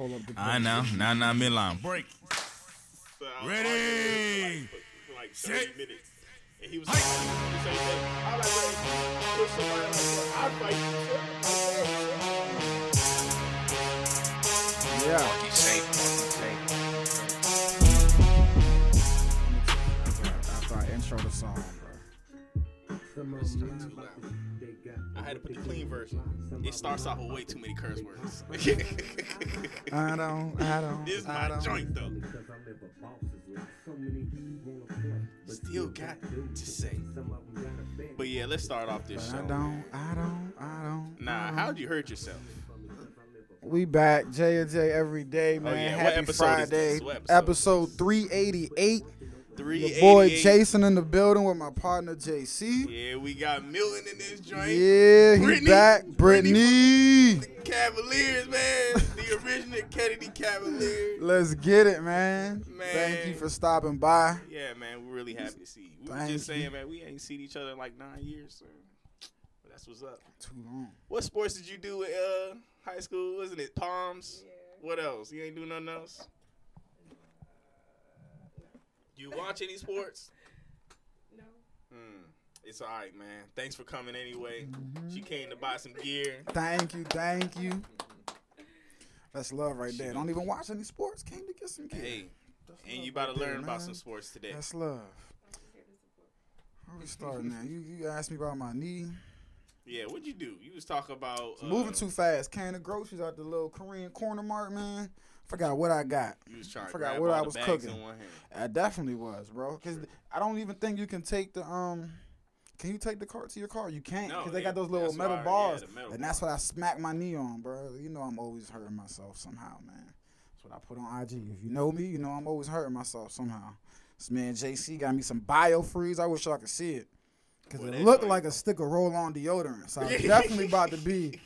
Hold up the I know. Now, now, midline. Break. So I was Ready. arguing for like, for like 30 Set. minutes. And he was like, he was saying that, I like, bro, push somebody like that. I'd fight you. sir. Yeah. You say, After I intro the song, bro. I had to put the clean version. It starts off with way too many curse words. I don't, I don't. this is I my don't. joint though. Still got to say. But yeah, let's start off this But I don't, I don't, I don't. Nah, um, how'd you hurt yourself? We back, J and J every day, man. Oh, yeah. What Happy episode is Friday. this? What episode? episode 388. Three Your boy. Jason in the building with my partner JC. Yeah, we got Milton in this joint. Yeah, he Brittany. back. Brittany Brittany. Cavaliers, man. the original Kennedy Cavaliers. Let's get it, man. Man. Thank you for stopping by. Yeah, man, we're really happy to see you. We were Thank just you. saying, man, we ain't seen each other in like nine years, so but that's what's up. Too long. What sports did you do at uh, high school? Wasn't it Palms? What else? You ain't do nothing else? You watch any sports? No. Hmm. It's all right, man. Thanks for coming anyway. She came to buy some gear. Thank you, thank you. That's love right there. Don't even watch any sports. Came to get some gear. Hey, That's and you about to right there, learn about some sports today. That's love. Where we starting now? You you asked me about my knee. Yeah, what'd you do? You was talking about uh, moving too fast. Can of groceries out the little Korean corner mart, man. Forgot what I got. You was trying to Forgot what I was cooking. in one hand. I definitely was, bro. Cause I don't even think you can take the um. Can you take the cart to your car? You can't, No, cause they got those little metal why- bars, the metal and that's what I smacked my knee on, bro. You know I'm always hurting myself somehow, man. That's what I put on IG. If you know me, you know I'm always hurting myself somehow. This man JC got me some biofreeze. I wish y'all could see it, cause Boy, it looked like a stick of roll-on deodorant. So I'm definitely about to be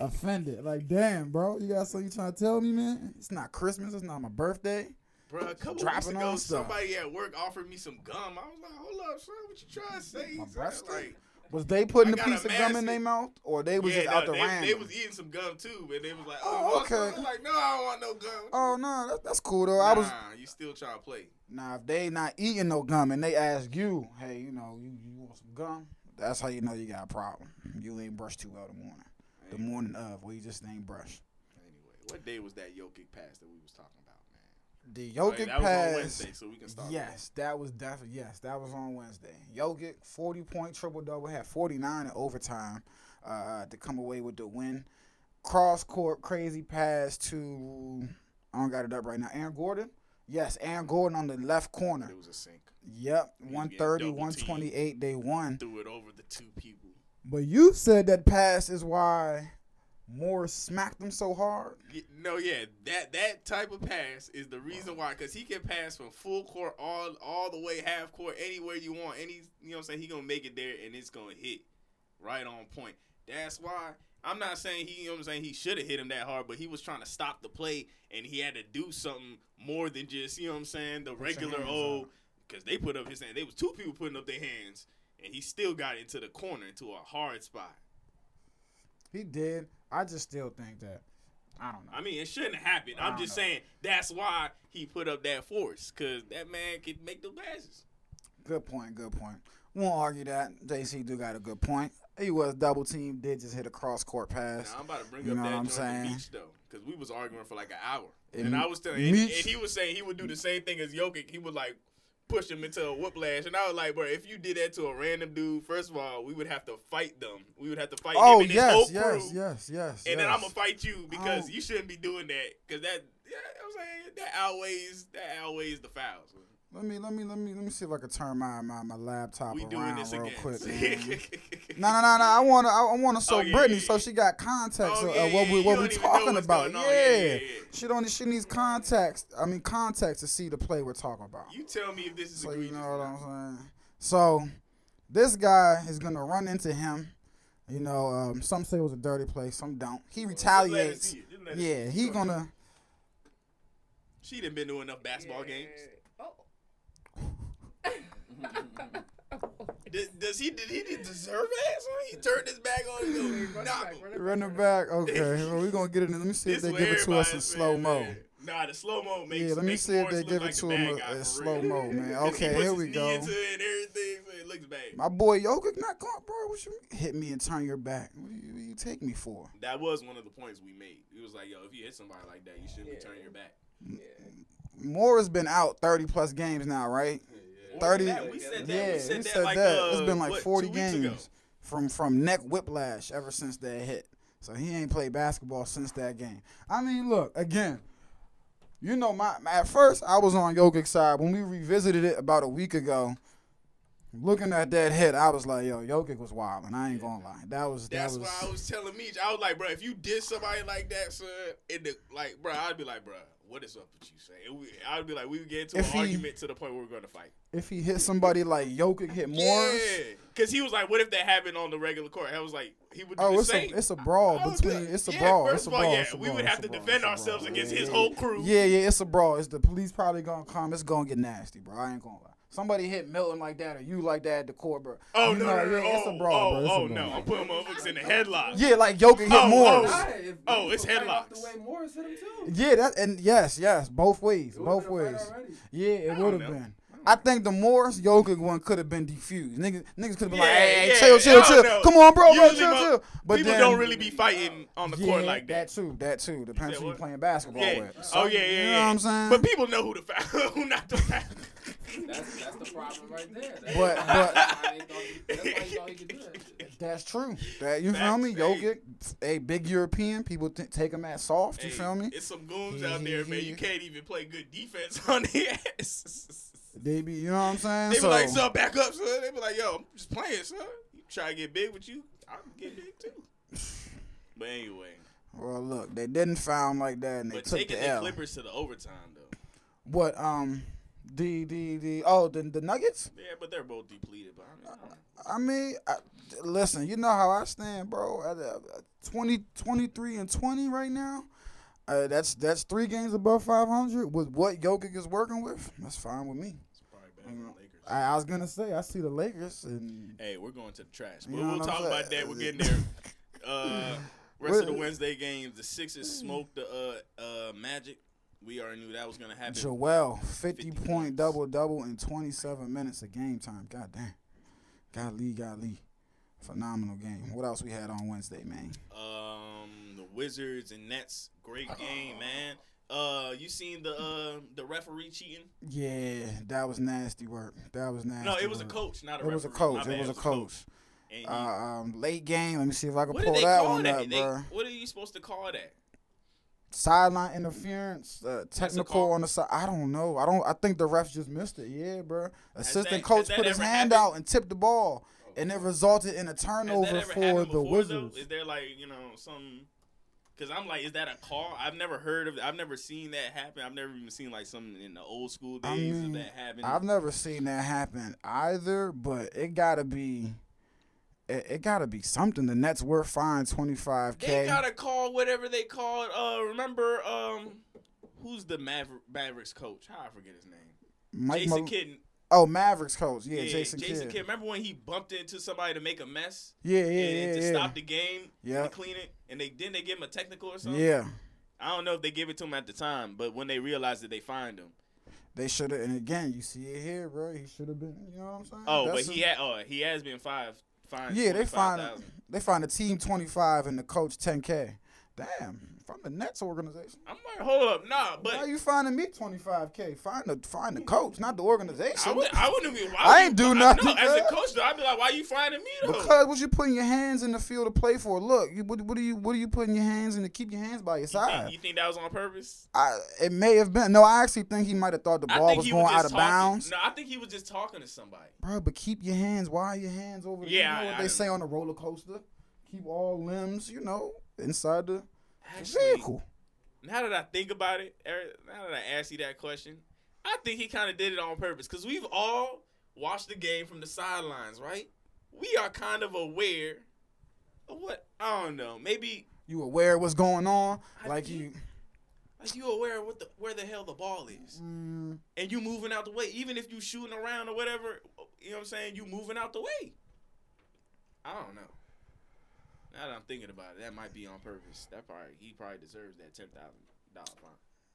offended. Like, damn, bro, you got something you trying to tell me, man? It's not Christmas. It's not my birthday. Bro, a couple Dropping weeks ago, on somebody at work offered me some gum. I was like, hold up, son, what you trying to say? My breast like, Was they putting a got a piece of gum in their mouth, or they was yeah, just out the they, they was eating some gum too, but they was like, Oh, oh, you want some? okay. I'm like, no, I don't want no gum. oh no, that, that's cool though. I was Nah, you still trying to play? now if they not eating no gum and they ask you, hey, you know, you, you want some gum? That's how you know you got a problem. You ain't brushed too well the morning, the morning of, you just ain't brushed. Anyway, what day was that Jokic pass that we was talking about, man? The Oh, Jokic that on pass. Wednesday, so we can start. Yes, that was definitely yes, that was on Wednesday. Jokic, forty point triple double, had forty nine in overtime uh, to come away with the win. Cross court crazy pass to I don't got it up right now. Aaron Gordon, yes, Aaron Gordon on the left corner. it was a sink. Yep, was 130, double 128, they won. Threw it over the two people. But you said that pass is why Moore smacked him so hard. No, yeah, that that type of pass is the reason why, because he can pass from full court all all the way half court anywhere you want. Any you know what I'm saying, he gonna make it there and it's gonna hit right on point. That's why I'm not saying he you know what I'm saying he should have hit him that hard, but he was trying to stop the play and he had to do something more than just you know what I'm saying the regular old because they put up his hand. They was two people putting up their hands and he still got into the corner into a hard spot. He did. I just still think that I don't know. I mean, it shouldn't have happened. I I'm just know. saying that's why he put up that force because that man could make the passes. Good point. Good point. Won't argue that. JC do got a good point. He was double team. Did just hit a cross court pass. Now I'm about to bring You up know that what I'm saying? Meach though, because we was arguing for like an hour, And and, I was telling, and, and he was saying he would do the same thing as Jokic. He would like push him into a whiplash, and I was like, bro, if you did that to a random dude, first of all, we would have to fight them. We would have to fight Oh him and his whole yes, crew, yes, yes, yes. and then. I'm gonna fight you because Oh. you shouldn't be doing that because that. Yeah, I'm saying that outweighs that outweighs the fouls. Let me let me let me let me see if I can turn my my, my laptop We doing around this real again. quick. man. No, no, no, no. I want to. I want to show Oh, yeah, Brittany yeah, so she got context Oh, of, yeah, of what yeah, we what don't we talking about. Yeah. Yeah, yeah, yeah. she don't. She needs context. I mean context to see the play we're talking about. You tell me if this is So you know what. I'm saying. So this guy is gonna run into him. You know, um, some say it was a dirty play, some don't. He Just let us retaliates. see it. Just let us Yeah, he gonna. She didn't been to enough basketball games. Does, does he did he deserve ass? when He turned his back on him. Running Nah, back, running Running back. Okay, well, we're gonna get it. in. Let me see if they give it to us in slow saying, mo. man. Nah, the slow mo makes. Yeah, let me see if they give like it to him in slow real. mo, man. 'Cause he Okay, puts here we go. Into it and everything, so it looks bad. My boy Jokic not going, bro. What you mean? hit me and turn your back? What do you, what you take me for? That was one of the points we made. It was like, yo, if you hit somebody like that, you shouldn't Yeah. be turning your back. Moore's been out thirty plus games now, right? More 30 than that, we said that. Yeah, we said he that said like, that. Uh, it's been like what, forty games ago. from from neck whiplash ever since that hit. So he ain't played basketball since that game. I mean, look again. You know, my at first I was on Jokic's side when we revisited it about a week ago. Looking at that hit, I was like, "Yo, Jokic was wild," and I ain't gonna lie. That was that That's was. why I was telling me. I was like, bro, if you did somebody like that, son, in the like, bro, I'd be like, bro, what is up with you, we, I'd be like, we would get into If an he- argument to the point where we're going to fight. if he hit somebody like Jokic hit Morris, Yeah, because he was like, what if that happened on the regular court? I was like, he would do oh, the it's same. a it's a brawl I would be between like, it's a yeah, brawl. First It's a of all, brawl. yeah, we would have to brawl, defend ourselves against Yeah, his whole crew. Yeah, yeah, it's a brawl. It's the police probably gonna come. It's gonna get nasty, bro. I ain't gonna lie. Somebody hit Milton like that or you like that at the court, bro. Oh You no, know, no, no, yeah, it's a oh, brawl, oh, bro. It's a oh, oh brawl. no, I'm putting motherfuckers in the headlock. Yeah, like Jokic hit Oh, oh. Morris. oh. Nah, if Oh, it's was fighting off headlocks. The way Morris hit him too. Yeah, that and yes, yes, both ways, both been a fight ways. Yeah, it would have been. I think the Morris Jokic one could have been defused. Niggas, niggas could have been like, Yeah, hey, hey, yeah, chill, chill, I chill. Oh, don't. Come on, bro, bro, chill, mo- chill. But People then, don't really be fighting on the yeah, court like that that. too, that too. Depends said who you what? playing basketball Yeah. with. Oh yeah, yeah, You yeah. know what I'm saying? But people know who to foul, who not to foul. That's that's the problem right there. That's But- but- he thought he- that's he thought he could do that shit. That's true. That you feel Facts, me? hey. Jokic, a big European. People t- take him as soft. You Hey, feel me? It's some goons He- out he- there, man. he- You can't even play good defense on the ass. They be, you know what I'm saying? They be so, like, son, back up, son. They be like, yo, I'm just playing, son. You try to get big with you, I'll get big too. But anyway, well, look, they didn't foul him like that, and they but took taking the the L. Clippers to the overtime though. What? Um, the the the oh the the Nuggets. Yeah, but they're both depleted. But I mean, I mean, I, listen, you know how I stand, bro. At uh, 20, 23 and 20 right now. Uh, that's that's three games above 500 with what Jokic is working with. That's fine with me. it's probably better than the Lakers. I, I was gonna say I see the Lakers and Hey, we're going to the trash. You But know we'll talk about that. We're getting there. Uh, rest of the Wednesday games, the Sixers smoked the uh, uh, Magic. We already knew that was gonna happen. Joel 50, 50 point points. double double in 27 minutes of game time. God damn. Golly, golly. Phenomenal game. What else we had on Wednesday, man? Um, the Wizards and Nets, great game, man. Uh, you seen the uh the referee cheating? Yeah, that was nasty work. That was nasty. No, it was a coach, not a It referee. was a coach. bad, It was a coach. Uh, um, late game. Let me see if I can what pull that one that? up, They- bro. what are you supposed to call that? Sideline interference, uh, technical on the side. I don't know. I don't. I think the refs just missed it. Yeah, bro. Assistant that- coach put his hand happened? out and tipped the ball, and it resulted in a turnover for the Wizards. Though? Is there like you know some? Because I'm like, is that a call? I've never heard of. I've never seen that happen. I've never even seen like something in the old school days I mean, of that happening. I've never seen that happen either, but it gotta be. It, it gotta be something. The Nets were fined twenty five k. They gotta call whatever they call it. Uh, remember, um, who's the Maver- Mavericks coach? How I forget his name. Mike Jason Kidd. Oh, Mavericks coach. Yeah, Yeah, Jason, Jason Kidd. Kidd. Remember when he bumped into somebody to make a mess Yeah, yeah, and, yeah, to yeah. stop the game Yeah. clean it, and they didn't they give him a technical or something? Yeah, I don't know if they gave it to him at the time, but when they realized that they fined him. they should have. And again, you see it here, bro. He should have been. You know what I'm saying? Oh, That's but a- he had oh he has been five fined. Yeah, they find 25,000. they find the team twenty five and the coach ten k. Damn, from the Nets organization. I'm like, hold up, nah, but Why you finding me twenty five k? Find the find the coach, not the organization. I, would, I wouldn't be. Why I ain't you- do I- nothing, No, as a coach, though, I'd be like, why you finding me though? Because what you putting your hands in the field to play for? Look, you, what, what are you what are you putting your hands in to keep your hands by your you, side? think, you think that was on purpose? I, it may have been. No, I actually think he might have thought the ball was going was out of talking. bounds. No, I think he was just talking to somebody. Bro, but keep your hands. Why are your hands over? Yeah, you know I- what I they say on a roller coaster. Keep all limbs, you know, inside the Actually, vehicle. now that I think about it, Eric, now that I asked you that question, I think he kind of did it on purpose because we've all watched the game from the sidelines, right? We are kind of aware of what I don't know. Maybe You aware of what's going on? I Like think- you, Like you aware of what the where the hell the ball is, Mm, and you moving out the way. Even if you shooting around or whatever, you know what I'm saying. You moving out the way. I don't know. Now that I'm thinking about it, that might be on purpose. That probably he probably deserves that ten thousand dollar fine.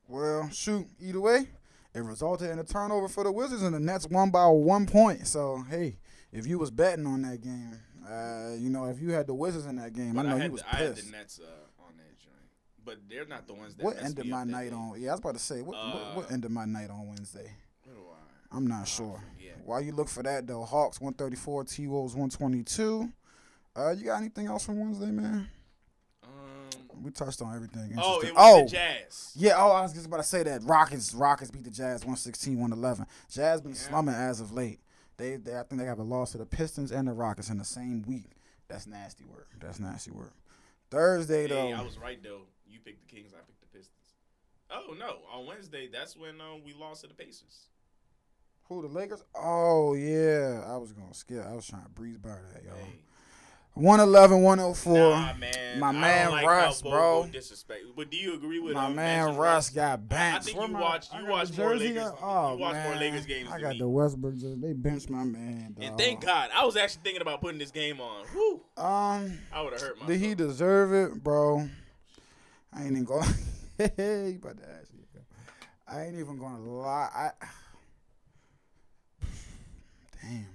well, shoot. Either way, it resulted in a turnover for the Wizards, and the Nets won by one point. So hey, if you was betting on that game, uh, you know, if you had the Wizards in that game, But I know had you was the, I had pissed. the Nets uh, on that joint, but they're not the ones that. What ended my night on? Yeah, I was about to say what, what, what Uh, ended my night on Wednesday. I- I'm not sure. While you look for that though, Hawks 134, T Wolves 122. Uh, you got anything else from Wednesday, man? Um, We touched on everything. oh, it was oh, the Jazz. yeah. Oh, I was just about to say that Rockets Rockets beat the Jazz 116, 111. Jazz been Yeah. slumming as of late. They, they I think they have a loss to the Pistons and the Rockets in the same week. That's nasty work. That's nasty work. Thursday though. Hey, I was right though. You picked the Kings, I picked the Pistons. Oh no, on Wednesday, that's when um, we lost to the Pacers. who the Lakers? Oh yeah, I was gonna skip. I was trying to breeze by that, yo. Hey. 111, 104. Nah, man. My man like Russ, bro. Disrespect. But do you agree with My um, man Russ got I think Where you my- watch you got watch more Lakers. up? Oh, you watch more man. Lakers games I got the Westbrook jersey. They benched my man. Dog. And thank God, I was actually thinking about putting this game on. Whew, Um, I would have hurt myself. did he deserve it, bro? I ain't even going. you about to ask me. I ain't even gonna lie. I. Damn, you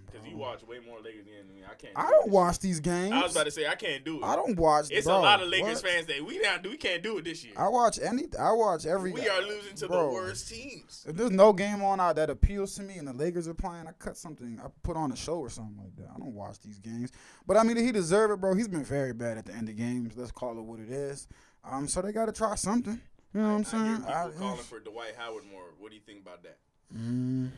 watch way more Lakers games than me. I can't. I do don't this watch these games. I was about to say I can't do it. I don't watch. It's bro, a lot of Lakers what? fans that we not we can't do it this year. I watch any. I watch every. we are losing to bro. the worst teams. If there's no game on out that appeals to me and the Lakers are playing, I cut something. I put on a show or something like that. I don't watch these games. But I mean, he deserve it, bro. He's been very bad at the end of games. Let's call it what it is. Um, so they got to try something. You know what I'm I hear saying? people I- calling for Dwight Howard more. What do you think about that? Mm,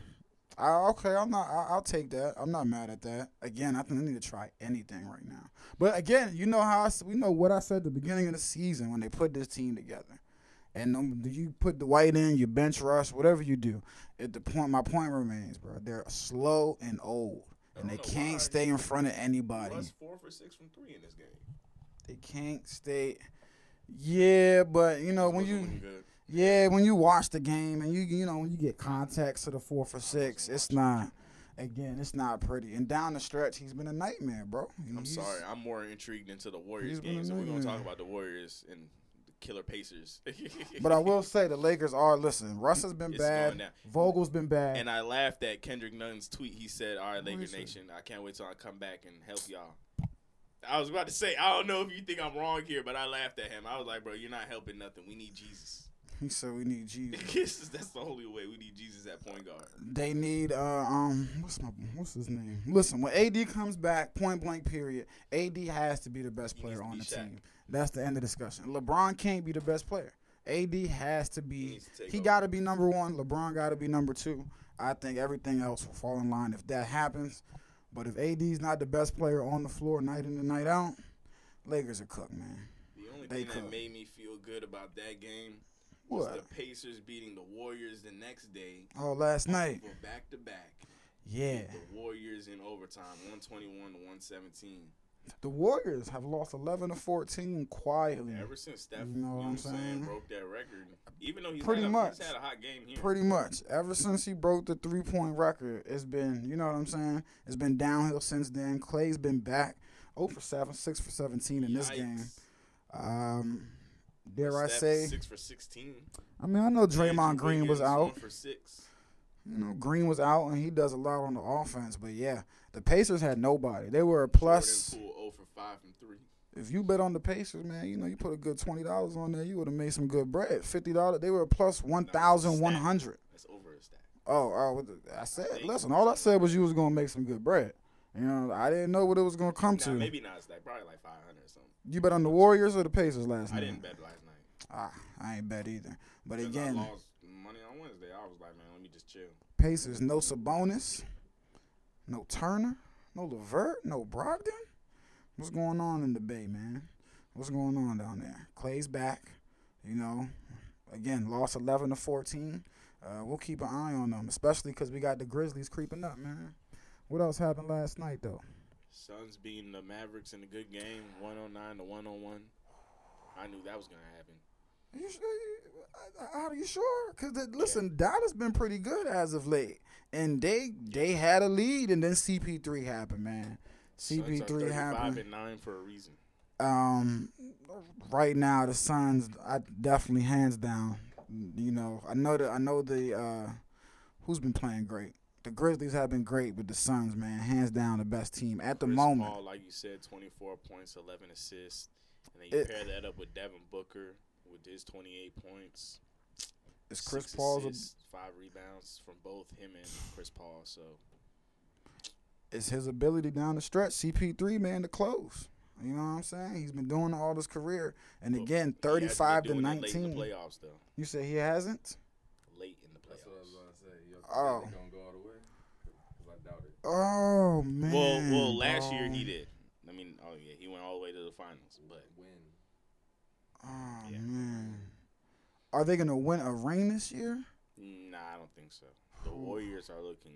I, okay, I'm not. I, I'll take that. I'm not mad at that. Again, I think they need to try anything right now. But again, you know how I, we know what I said at the beginning of the season when they put this team together. And um, do you put the white in, you bench Russ, whatever you do. At the point, my point remains, bro. They're slow and old, and they can't stay in front of anybody. Russ four for six from three in this game. They can't stay. Yeah, but you know when you good. Yeah, when you watch the game and you you know when you get contacts to the four for six, it's not. Again, it's not pretty. And down the stretch, he's been a nightmare, bro. I'm sorry. I'm more intrigued into the Warriors he's been game, so we're gonna talk about the Warriors and the killer Pacers. But I will say the Lakers are. Listen, Russ has been It's bad. Vogel's been bad. and I laughed at Kendrick Nunn's tweet. He said, "All right, Laker? Nation, I can't wait till I come back and help y'all." I was about to say, I don't know if you think I'm wrong here, but I laughed at him. I was like, "Bro, you're not helping nothing. We need Jesus. He said we need Jesus. That's the only way. We need Jesus at point guard." they need uh um what's my what's his name? Listen, when AD comes back, point blank period, AD has to be the best player on the Shaq. team. That's the end of discussion. LeBron can't be the best player. AD has to be. to He got to be number one. LeBron got to be number two. I think everything else will fall in line if that happens. But if AD's not the best player on the floor night in and night out, Lakers are cooked, man. The only They thing could. that made me feel good about that game was What? the Pacers beating the Warriors the next day Oh, last night. back to back. Yeah. The Warriors in overtime, 121 to 117. The Warriors have lost 11 to 14 quietly. Ever since Steph, You you know what I'm saying, saying? broke that record, even though he's Pretty had a, much. he's had a hot game here. Pretty much. Ever since he broke the three point record, it's been, you know what I'm saying? It's been downhill since then. Clay's been back 0 for 7, 6 for 17 in this Yikes. game. Um, dare I say? six for 16. I mean, I know Draymond Green was out. for six. You know, Green was out, and he does a lot on the offense. But yeah, the Pacers had nobody. They were a plus. Jordan Poole 0 for 5 from three. If you bet on the Pacers, man, you know you put a good twenty dollars on there, you would have made some good bread. Fifty dollars, they were a plus one thousand one hundred. That's over a stack. Oh, oh, I said, Thank listen, all I said was you was gonna make some good bread. You know, I didn't know what it was gonna come Nah, to. maybe not a stack. Probably like 500 or something. You bet on the Warriors or the Pacers last I night? I didn't bet last night. Ah, I ain't bet either. But 'Cause again, I lost money on Wednesday. I was like, man, let me just chill. Pacers, no Sabonis, no Turner, no Levert, no Brogdon. What's going on in the Bay, man? What's going on down there? Clay's back. You know, again, lost 11 to 14. Uh, we'll keep an eye on them, especially because we got the Grizzlies creeping up, man. What else happened last night, though? Suns beating the Mavericks in a good game, 109 to 101. I knew that was gonna happen. You sure? How are you sure? Because listen, Dallas been pretty good as of late, and they they had a lead, and then CP3 happened, man. CP3 35 happened. and nine for a reason. Um, right now the Suns, I definitely hands down. You know, I know that I know the uh, who's been playing great. The Grizzlies have been great, but the Suns, man, hands down the best team at the Chris moment. Paul, like you said, 24 points, 11 assists. And then you It- pair that up with Devin Booker with his 28 points. It's Chris six Paul's. A, assists, five rebounds from both him and Chris Paul. So it's his ability down the stretch. CP3, man, to close. You know what I'm saying? He's been doing it all his career, and But again, 35 to doing it Late in 19. the playoffs, though. You say he hasn't? Late in the playoffs. That's what I was playoffs. about to say. Oh. they gonna go all the way? 'Cause I doubt it. Oh man. Well, well, last year he did. I mean, oh yeah, he went all the way to the finals. But when? Oh Yeah. man. Are they gonna win a ring this year? nah, I don't think so. The Warriors are looking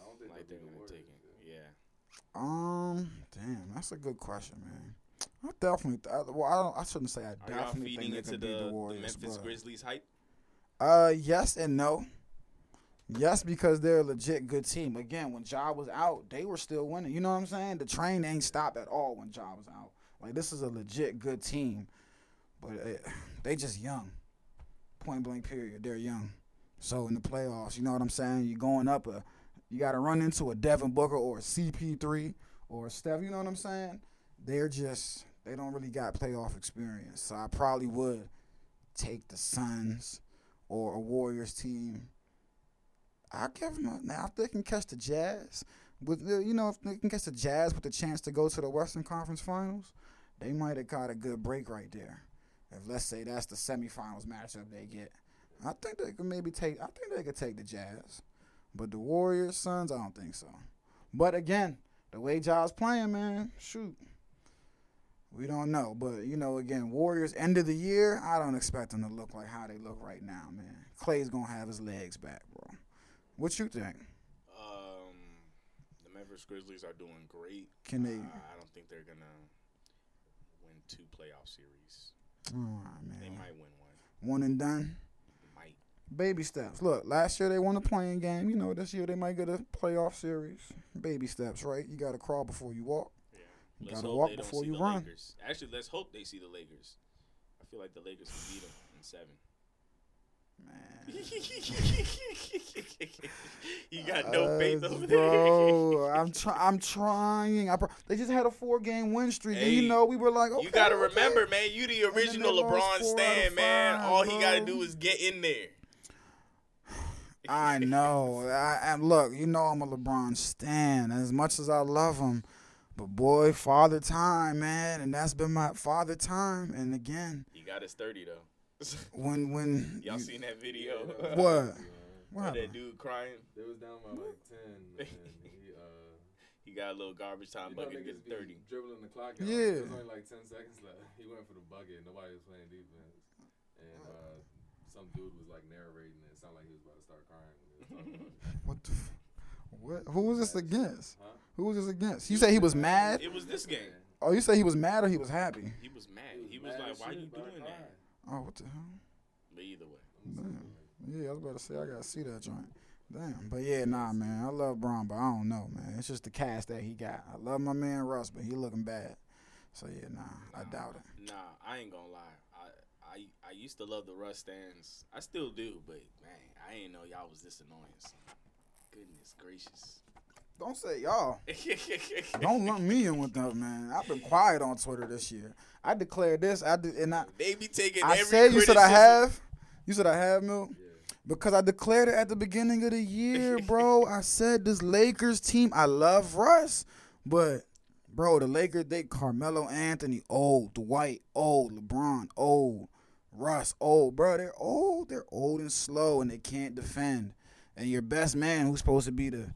I don't think like they'll they're the gonna take Warriors, it. yeah. Yeah. Um, damn, that's a good question, man. I definitely, I, well, I, don't, I shouldn't say I Are definitely feeding think they into could beat the, the the Warriors. Memphis but- Grizzlies hype? Uh, yes and no. Yes, because they're a legit good team. Again, when Ja was out, they were still winning. You know what I'm saying? The train ain't stopped at all when Ja was out. Like this is a legit good team, but uh, they just young. Point blank. Period. They're young. So in the playoffs, you know what I'm saying? You're going up a, you got to run into a Devin Booker or a CP3 or a Steph. You know what I'm saying? They're just they don't really got playoff experience. So I probably would take the Suns or a Warriors team. I give them a, now if they can catch the Jazz with you know if they can catch the Jazz with the chance to go to the Western Conference Finals, they might have got a good break right there. If let's say that's the semifinals matchup they get, I think they could maybe take. I think they could take the Jazz, but the Warriors, Suns, I don't think so. But again, the way Ja's playing, man, shoot. We don't know, but you know, again, Warriors end of the year. I don't expect them to look like how they look right now, man. Clay's gonna have his legs back, bro. What you think? Um, the Memphis Grizzlies are doing great. Can they? Uh, I don't think they're gonna win two playoff series. Oh, man. They might win one. One and done. Might. Baby steps. Look, last year they won a play-in game. You know, this year they might get a playoff series. Baby steps, right? You gotta crawl before you walk. Yeah. You gotta hope walk before you run. Lakers. Actually, let's hope they see the Lakers. I feel like the Lakers can beat them in seven. Man. you got no faith Uh, over bro, there. I'm try- I'm trying. I pro- they just had a four game win streak, and you know we were like, okay, you gotta okay. remember, man. You the original LeBron stand, man. five, All he gotta do is get in there. I know. I, I look. You know I'm a LeBron stan. As much as I love him, but boy, father time, man, and that's been my father time. And again, He got his thirty though. when when Y'all you- seen that video? What? Of what that dude crying. It was down by like ten, and he uh. He got a little garbage time You know bucket, niggas get thirty. dribbling the clock out. Yeah. There was only like ten seconds left. He went for the bucket. And nobody was playing defense, and uh, some dude was like narrating it. It sounded like he was about to start crying. When he was talking about it. What the? f- What? Who was this against? Huh? Who was this against? You say he was mad? It was this game. Oh, you say he was mad or he was happy? He was mad. He mad was like, "Why shit, you doing that?" Oh, what the hell? But either way, Damn. Yeah, I was about to say I gotta see that joint. Damn, but yeah, nah, man. I love Bron, but I don't know, man. It's just the cast that he got. I love my man Russ, but he looking bad. So yeah, nah, I doubt it. nah, I ain't gonna lie. I I I used to love the Russ stands. I still do, but man, I ain't know y'all was this annoying. son. Goodness gracious. Don't say y'all. Don't lump me in with them, man. I've been quiet on Twitter this year. I declared this. I did, and I. they be taking I every said you said I have. You said I have milk. Because I declared it at the beginning of the year, bro. I said this Lakers team. I love Russ, but bro, the Lakers they Carmelo Anthony old, Dwight old, LeBron old, Russ old, bro. They're old. They're old and slow, and they can't defend. And your best man, who's supposed to be the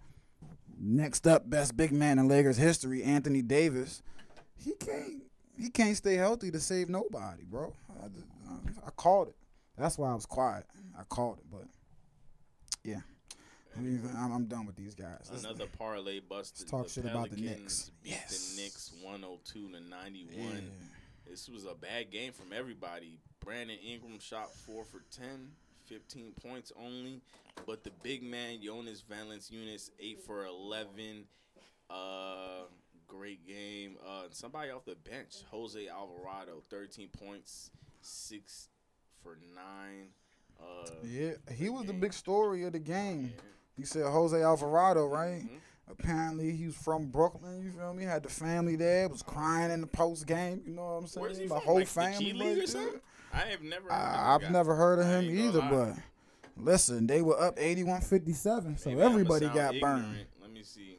next up best big man in Lakers history, Anthony Davis, he can't. He can't stay healthy to save nobody, bro. I, I, I called it. That's why I was quiet. I called it, but yeah, I mean, I'm, I'm done with these guys. Another parlay busted. Let's talk the shit about the Pelicans Knicks. Beat Yes. the Knicks 102 to 91. yeah. This was a bad game from everybody. Brandon Ingram shot 4 for 10, 15 points only. But the big man, Jonas Valanciunas, 8 for 11. Uh, great game. Uh, somebody off the bench, Jose Alvarado, 13 points, 6 for 9. Uh, Yeah, he was the big story of the game. yeah. You said Jose Alvarado, right? Mhm. Apparently, he was from Brooklyn. You feel me? Had the family there. Was crying in the post game. You know what I'm saying? Where's he the from? whole Like the family. G League or something? I have never. I, I've never heard of him either, but listen, they were up 81-57, so Maybe everybody got ignorant. burned. Let me see.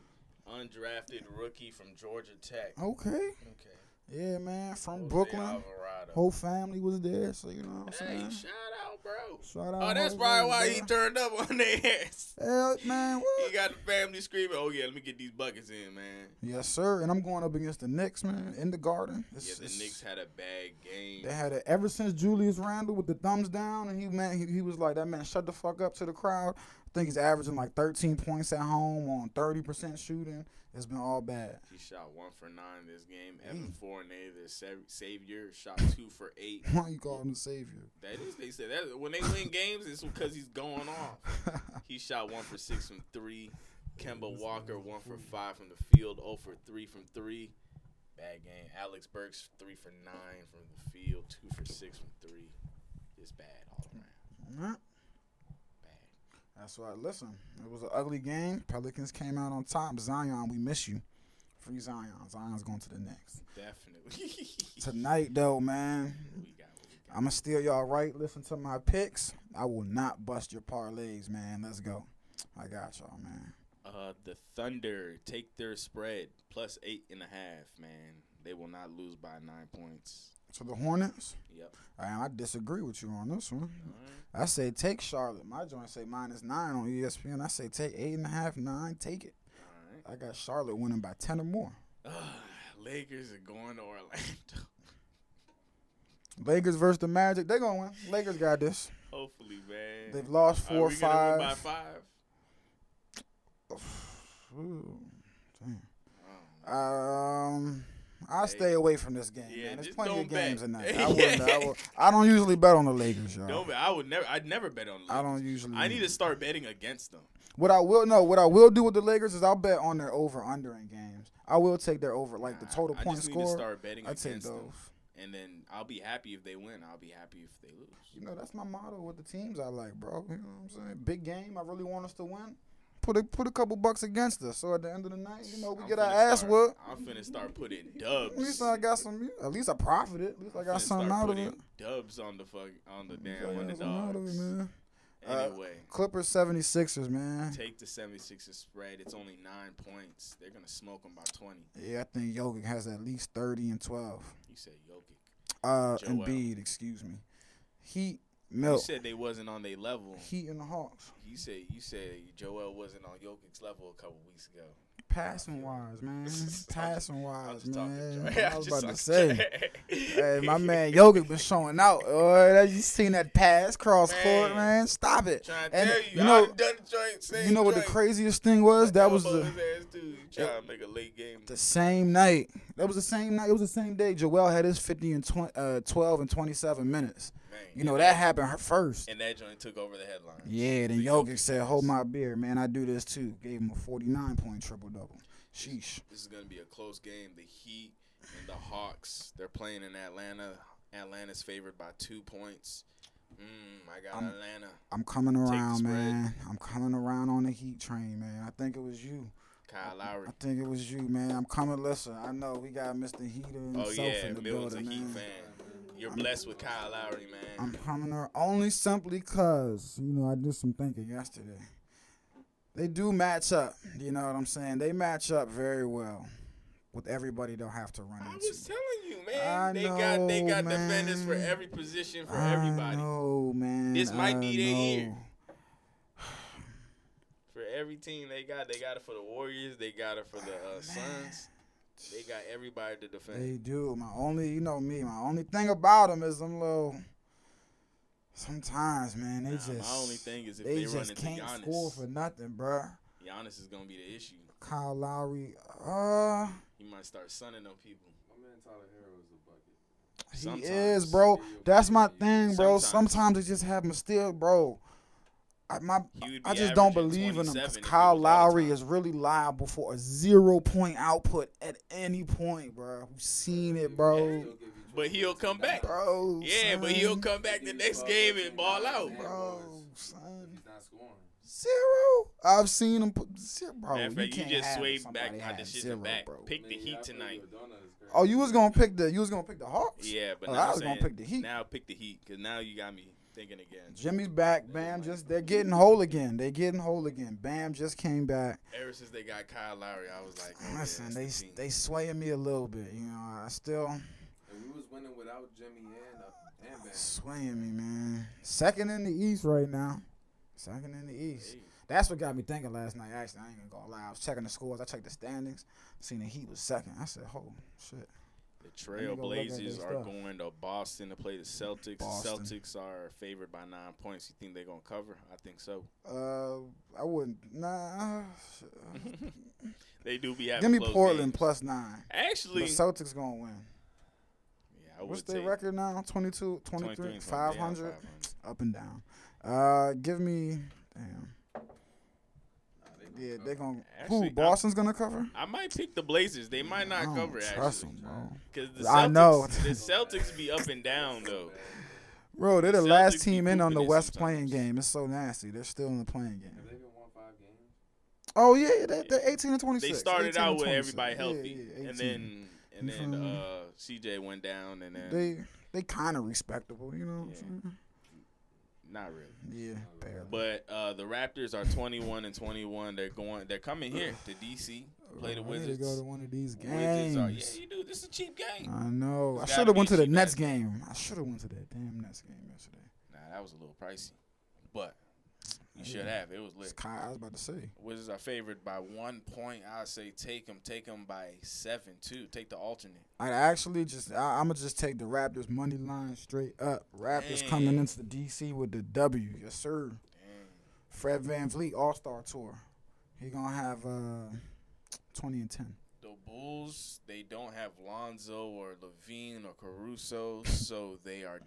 Undrafted rookie from Georgia Tech. Okay. Okay. Yeah, man, from Jose Brooklyn. Alvarado. Whole family was there, so you know what I'm Hey, saying? shout out, bro. Shout out Oh, that's probably why he turned up on their ass. Hell, man, He got the family screaming, "Oh yeah, let me get these buckets in, man." Yes, sir. And I'm going up against the Knicks, man, in the Garden. It's- Yeah, the it's- Knicks had a bad game. They had it ever since Julius Randle with the thumbs down, and he man, he, he was like that man. Shut the fuck up to the crowd. I think he's averaging like 13 points at home on 30% shooting. It's been all bad. He shot one for nine this game. Mm. Evan Fournier, the savior, shot two for eight. Why you call him the savior? That is, they said that when they win games, it's because he's going off. He shot one for six from three. Kemba Walker one for five from the field, 0 for three from three. Bad game. Alex Burks three for nine from the field, two for six from three. It's bad all around. Yeah. That's right. Listen, it was an ugly game. Pelicans came out on top. Zion, we miss you. Free Zion. Zion's going to the next. Definitely. Tonight, though, man, we got what we got. I'm going to steal y'all right. Listen to my picks. I will not bust your parlays, man. Let's go. I got y'all, man. Uh, the Thunder take their spread plus eight and a half. Man, they will not lose by nine points. So the Hornets, Yep. I, I disagree with you on this one. Right. I say take Charlotte. My joint say minus nine on ESPN. I say take eight and a half, nine. Take it. All I got Charlotte winning by ten or more. Lakers are going to Orlando. Lakers versus the Magic. They're gonna win. Lakers got this. Hopefully, man. They've lost four or win by five. five. Ooh, damn. Um, I'll stay away from this game. Yeah, man. There's plenty of bet. games tonight. I, wouldn't, I, would, I don't usually bet on the Lakers, y'all. no, but I would never. I'd never bet on. The I don't usually. I need to start betting against them. What I will no, what I will do with the Lakers is I'll bet on their over under in games. I will take their over, like the total I point to score. start betting I take against those. them, and then I'll be happy if they win. I'll be happy if they lose. You know, that's my motto with the teams I like, bro. You know what I'm saying? Big game. I really want us to win. Put a put a couple bucks against us. So at the end of the night, you know, we I'm get our ass start- whooped. I'm finna start putting dubs. At least. I got some. At least I profited. At least I got something out of it. Dubs on the fuck on the damn something out of it, man. Uh, Anyway, Clippers 76ers, man. take the 76ers spread. It's only nine points. They're gonna smoke them by 20. Yeah, I think Jokic has at least 30 and 12. You said Jokic. Uh, Joel. Embiid, excuse me. Heat, You Milk, said they wasn't on their level. Heat and the Hawks. You said you said Joel wasn't on Jokic's level a couple weeks ago. Passing wise, man. Passing wise, man. I was about to say. Hey, my man Jokic been showing out. Oh, you seen that pass cross court, Man. man? Stop it. Trying And tell you, you know, done done the joint. You know what the craziest thing was? That was the his ass too. You trying to make a late game. the same night. That was the same night. It was the same day. Joel had his 50 and 20, uh, 12 and 27 minutes. You know and that happened her first. And that joint took over the headlines. Yeah, then The Jokic said, "Hold my beer, man. I do this too." Gave him a 49 point triple double. Sheesh. This is gonna be a close game. The Heat and the Hawks. They're playing in Atlanta. Atlanta's favored by two points. Mm, I got I'm- Atlanta. I'm coming around, man. I'm coming around on the Heat train, man. I think it was you. Kyle Lowry. I think it was you, man. I'm coming. Listen, I know we got Mr. Heater himself Oh yeah, in the Milton's a building, Heat man. fan. You're blessed with Kyle Lowry, man. I'm coming around only simply cause you know I did some thinking yesterday. They do match up. You know what I'm saying? They match up very well with everybody they'll have to run into. I into. was telling you, man. I they got they know, got defenders for every position for I everybody. know, man. This might I be their year. For every team they got, they got it for the Warriors. They got it for the uh, Suns. They got everybody to defend. They do. My only, you know me. My only thing about them is them little. Sometimes, man, they Nah, just. my only thing is if they they, run just into can't Giannis, score for nothing, bruh. Giannis is gonna be the issue. Kyle Lowry, uh, He might start sunning on people. My man Tyler Herro is a bucket. He Sometimes. is, bro. That's my thing, bro. Sometimes. Sometimes it just have him still, bro. I, my, He I just don't believe in him because Kyle was all the Lowry is really liable for a zero point output at any point, bro. We've seen it, bro. But he'll come back. Bro, Yeah, but he'll come back the next game and ball out. Bro, son. He's not scoring. Zero. I've seen him put zero. Bro, Matter fact, you can't just swayed back out the shit zero, back. bro. Pick the Heat tonight. you a donut is crazy. Oh, you was gonna pick the you was gonna pick the Hawks. Yeah, but Oh, now I I'm was gonna pick the Heat. Now pick the Heat because now you got me thinking again. Jimmy's back. Bam, just they're getting whole again. They're getting whole again. Bam just came back. Ever since they got Kyle Lowry, I was like, oh, Listen, yeah, they the they swaying me a little bit. You know, I still And we was winning without Jimmy and uh, and Bam. swaying me, man. Second in the East right now. Second in the East. Hey, That's what got me thinking last night. Actually, I ain't gonna go lie. I was checking the scores. I checked the standings. Seen the Heat was second. I said, "Oh shit." The go Trailblazers are going to Boston to play the Celtics. Boston. The Celtics are favored by nine points. You think they're gonna cover? I think so. Uh, I wouldn't. Nah. They do be having Give me Portland plus nine. Actually, The Celtics gonna win. yeah, I What's their record now? 22, 23, 23 500? 500. up and down. Uh, give me. Damn. Nah, Yeah, they're gonna. Actually, who? Boston's gonna cover? I might pick the Blazers. They might not I don't cover trust actually. them, bro. Because the Celtics, I know. the Celtics be up and down though. Bro, they're the Celtics last team in on the pooping it West play-in game. It's so nasty. They're still in the play-in game. Have they been won five games? Oh yeah, they, they're 18 and 26. They started out with everybody healthy, yeah, and then and then uh, CJ went down, and then they they kind of respectable, you know. What Yeah. I'm saying? not really. Yeah, barely. But uh, the Raptors are 21 and 21. They're going. They're coming here to DC. Play the I need Wizards. to go to one of these games. are, yeah, you do. This is a cheap game. I know. I should have went to the cheap Nets ass. game. I should have went to that damn Nets game yesterday. Nah, that was a little pricey, but you should have. It was lit. Kai, I was about to say. Wizards are favored by one point. I say take them. Take them by seven too. Take the alternate. I actually just I, I'm gonna just take the Raptors money line straight up. Raptors coming into the DC with the W. Yes sir. Dang. Fred VanVleet All Star Tour. He gonna have uh 20 and 10. The Bulls, they don't have Lonzo or LaVine or Caruso, so they are.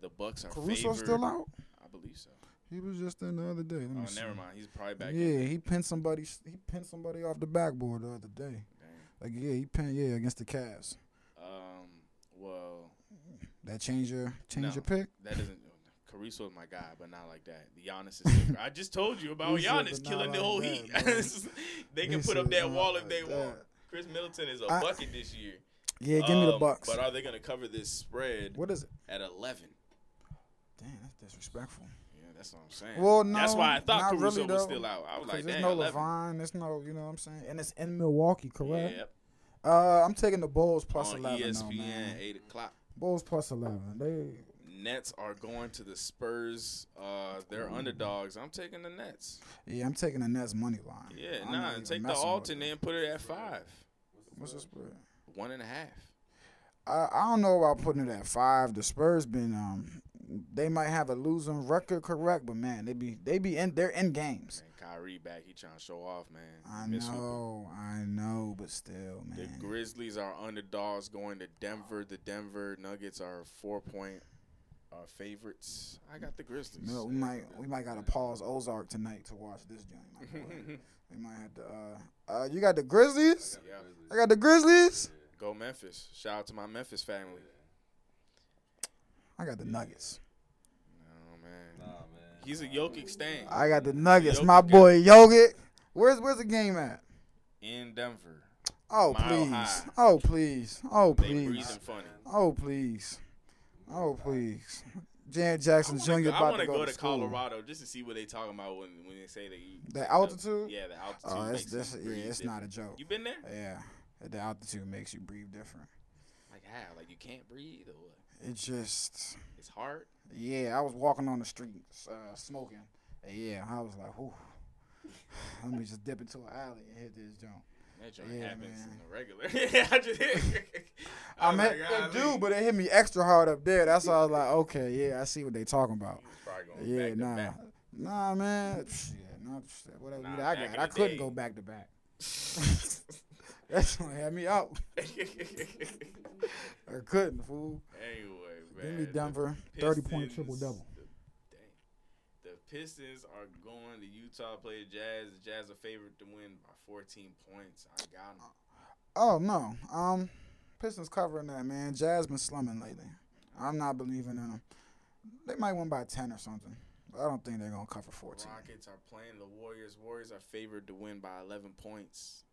The Bucks are Caruso favored. still out? I believe so. He was just in the other day. Let me Oh, see. never mind. He's probably back. yeah, he pinned somebody. He pinned somebody off the backboard the other day. Dang. Like yeah, he pinned yeah against the Cavs. Um. Well, That change your change No. your pick. that doesn't. Caruso is my guy, but not like that. The Giannis is. I just told you about He Giannis killing the whole that, Heat. they He can put up that wall if like they that. want. Khris Middleton is a I- bucket this year. Yeah, give me the Um, Bucks. But are they going to cover this spread What is it? at 11? Damn, that's disrespectful. That's what I'm saying. Well, no, that's why I thought Caruso really, was though, still out. I was like, there's no 11. LaVine, there's no, you know what I'm saying, and it's in Milwaukee, correct? Yep. Uh, I'm taking the Bulls plus on eleven. ESPN, though. 8 o'clock. Bulls plus eleven. They Nets are going to the Spurs. Uh, they're underdogs. I'm taking the Nets. yeah, I'm taking the Nets money line. Yeah, I'm nah, take the messing with alternate it. and put it at five. What's the spread? One and a half. I I don't know about putting it at five. The Spurs been um, they might have a losing record, correct? But man, they be they be in they're in games. Man, Kyrie back. He trying to show off, man. I Miss Hooper. know, I know, but still, man. The. Grizzlies are underdogs going to Denver. The Denver Nuggets are four point uh, favorites. I got the Grizzlies. No, we might we might gotta pause Ozark tonight to watch this joint. we might have to. Uh, uh, you got the Grizzlies. Yeah. I got the Grizzlies. Go Memphis. Shout out to my Memphis family. I got the Nuggets. Oh man. Nah, man. He's a Jokic stain. I got the Nuggets. My got- boy Jokic. Where's where's the game at? in Denver. Oh Mile please. high. Oh please. Oh They please. breathing funny. Oh please. Oh please. Janet Jackson I Jr. wanna go, I about wanna to go, go to, to school. Colorado just to see what they talking about when, when they say they The altitude? Yeah, the altitude. Oh, that's, makes that's you yeah, breathe it's not a different. joke. You been there? Yeah, the altitude makes you breathe different. Like how? Like you can't breathe or what? It just, It's hard. yeah. I was walking on the street, uh, smoking. And yeah, I was like, whew. Let me just dip into an alley and hit this jump. That joint Yeah, happens man. in the regular. yeah, I just hit I was mean, like, it do, but it hit me extra hard up there. That's why I was like, okay, yeah, I see what they talking about. He was probably going Yeah, nah, back. nah, man. Shit, nah, whatever Nah, I got, I couldn't day. go back to back. That's gonna have me out. I couldn't, fool. anyway, man. Give me Denver, 30 triple double. The, dang. the Pistons are going to Utah play the Jazz. The Jazz are favored to win by 14 points. I got them. Oh no, um, Pistons covering that man. Jazz been slumming lately. I'm not believing in them. They might win by ten or something. But I don't think they're gonna cover fourteen. Rockets are playing the Warriors. Warriors are favored to win by 11 points.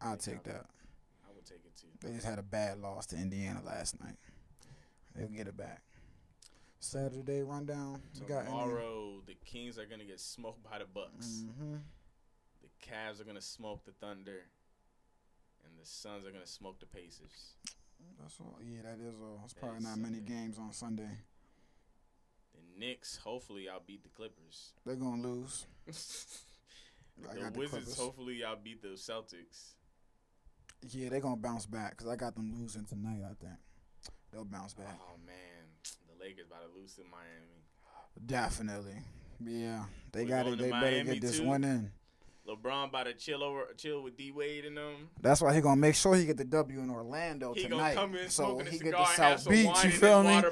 I'll take that. I would take it too. They just had a bad loss to Indiana last night. They'll get it back. Saturday rundown. Tomorrow, the Kings are gonna get smoked by the Bucks. Mm-hmm. The Cavs are gonna smoke the Thunder, and the Suns are gonna smoke the Pacers. That's all. Yeah, that is all. It's probably not many games on Sunday. The Knicks, hopefully, I'll beat the Clippers. They're gonna lose. The got the Wizards, hopefully, I'll beat the Celtics. Yeah, they're gonna bounce back because I got them losing tonight. I think they'll bounce back. Oh man, the Lakers about to lose to Miami. Definitely. Yeah, they got it. They better get this too? one in. LeBron about to chill over, chill with D Wade and them. That's why he gonna make sure he get the W in Orlando He tonight. gonna come in so he get to South Beach. You feel me?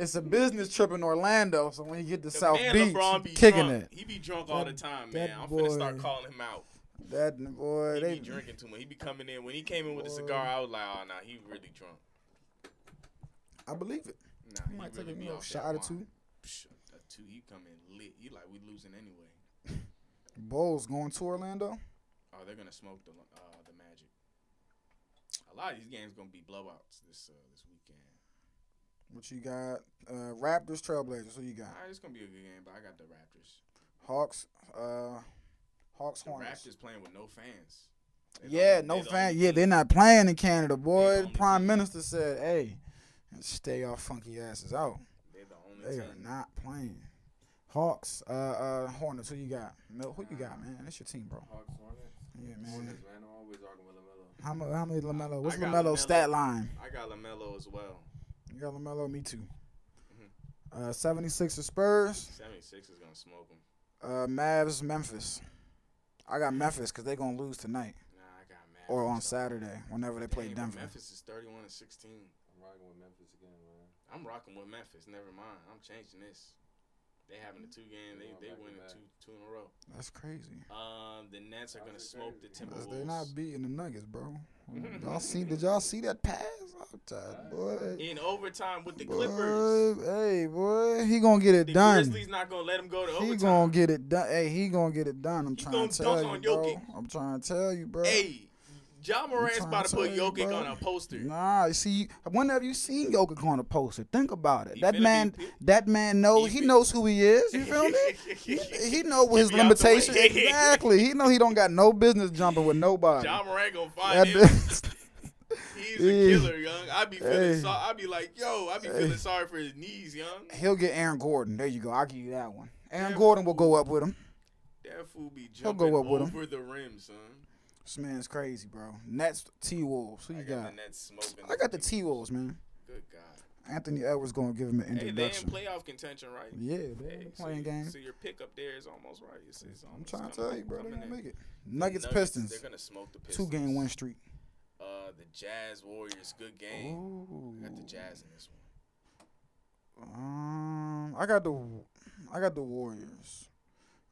It's a business trip in Orlando, so when he get to The South Beach, be kicking drunk. it. He be drunk all the time, man. I'm finna start calling him out. That boy, He they be drinking too much. He be coming in when he came in with a cigar. I was like, oh, nah, he really drunk. I believe it. Nah, He he might really take a be little off shot that or two. Psh, a two, he come in lit. He like we losing anyway. Bulls going to Orlando. Oh, they're gonna smoke the uh, the Magic. A lot of these games gonna be blowouts this uh, this weekend. What you got? Uh, Raptors, Trailblazers. Who you got? Alright, it's gonna be a good game, but I got the Raptors. Hawks. Uh, Hawks, The Hornets. Raptors playing with no fans. They Yeah, no they the fan. Yeah, they're not playing in Canada, boy. The Prime team. Minister said, "Hey, stay your funky asses out." They're the only They are not playing. Hawks, uh, uh, Hornets. Who you got? Mil, who you got, man? That's your team, bro. Hawks, Hornets. Yeah, man. Hornets, man. I'm always rocking with LaMelo. How many? How many LaMelo? What's LaMelo's LaMelo. stat line? I got LaMelo as well. You got LaMelo. Me too. Mhm. Uh, 76 Spurs. 76 is gonna smoke them. Uh, Mavs, Memphis. I got Memphis because they're gonna lose tonight Nah, I got Mavs. or on Saturday whenever they play Dang, but Denver. Memphis is 31 and 16. I'm rocking with Memphis again, man. I'm rocking with Memphis. Never mind. I'm changing this. They having a two game. They Yeah, they rocking winning two two in a row. That's crazy. Um, the Nets are gonna smoke the crazy. Timberwolves. they're not beating the Nuggets, bro. y'all see? Did y'all see that pass? Outside, boy. in overtime with the Boy, Clippers. hey, boy, he gonna get it The done. Grizzlies not gonna let him go to He overtime. gonna get it done. Hey, he gonna get it done. I'm He trying gonna tell dunk you, on bro. Jokic. I'm trying to tell you, bro. Hey, Ja Morant's about to put Jokic on a poster. Nah, see, whenever you seen Jokic on a poster, think about it. He that be man, that man knows. He He, knows who he is. You feel me? he, he know what his He be out the way. limitations. Exactly. He know he don't got no business jumping with nobody. Ja Morant gonna find That him. He's a killer, young. I be feeling Hey. so. I be like, yo, I be Hey. feeling sorry for his knees, young. He'll get Aaron Gordon. There you go. I'll give you that one. Aaron Yeah. Gordon will go up with him. That fool be He'll jumping go up with him. over the rim, son. This man's crazy, bro. Nets, T Wolves. Who you I got, got? the Nets smoking. I got the T Wolves, man. Good God. Anthony Edwards gonna give him an introduction. Hey, they in playoff contention, right? yeah, they're Hey, so playing you- game. So your pick up there is almost right. It's, it's I'm trying to tell you, bro. They coming gonna make it. Nuggets, Nuggets, Pistons. They're gonna smoke the Pistons. Two game win streak. Uh, the Jazz Warriors, good game. Ooh. I got the Jazz in this one. Um, I got the, I got the Warriors.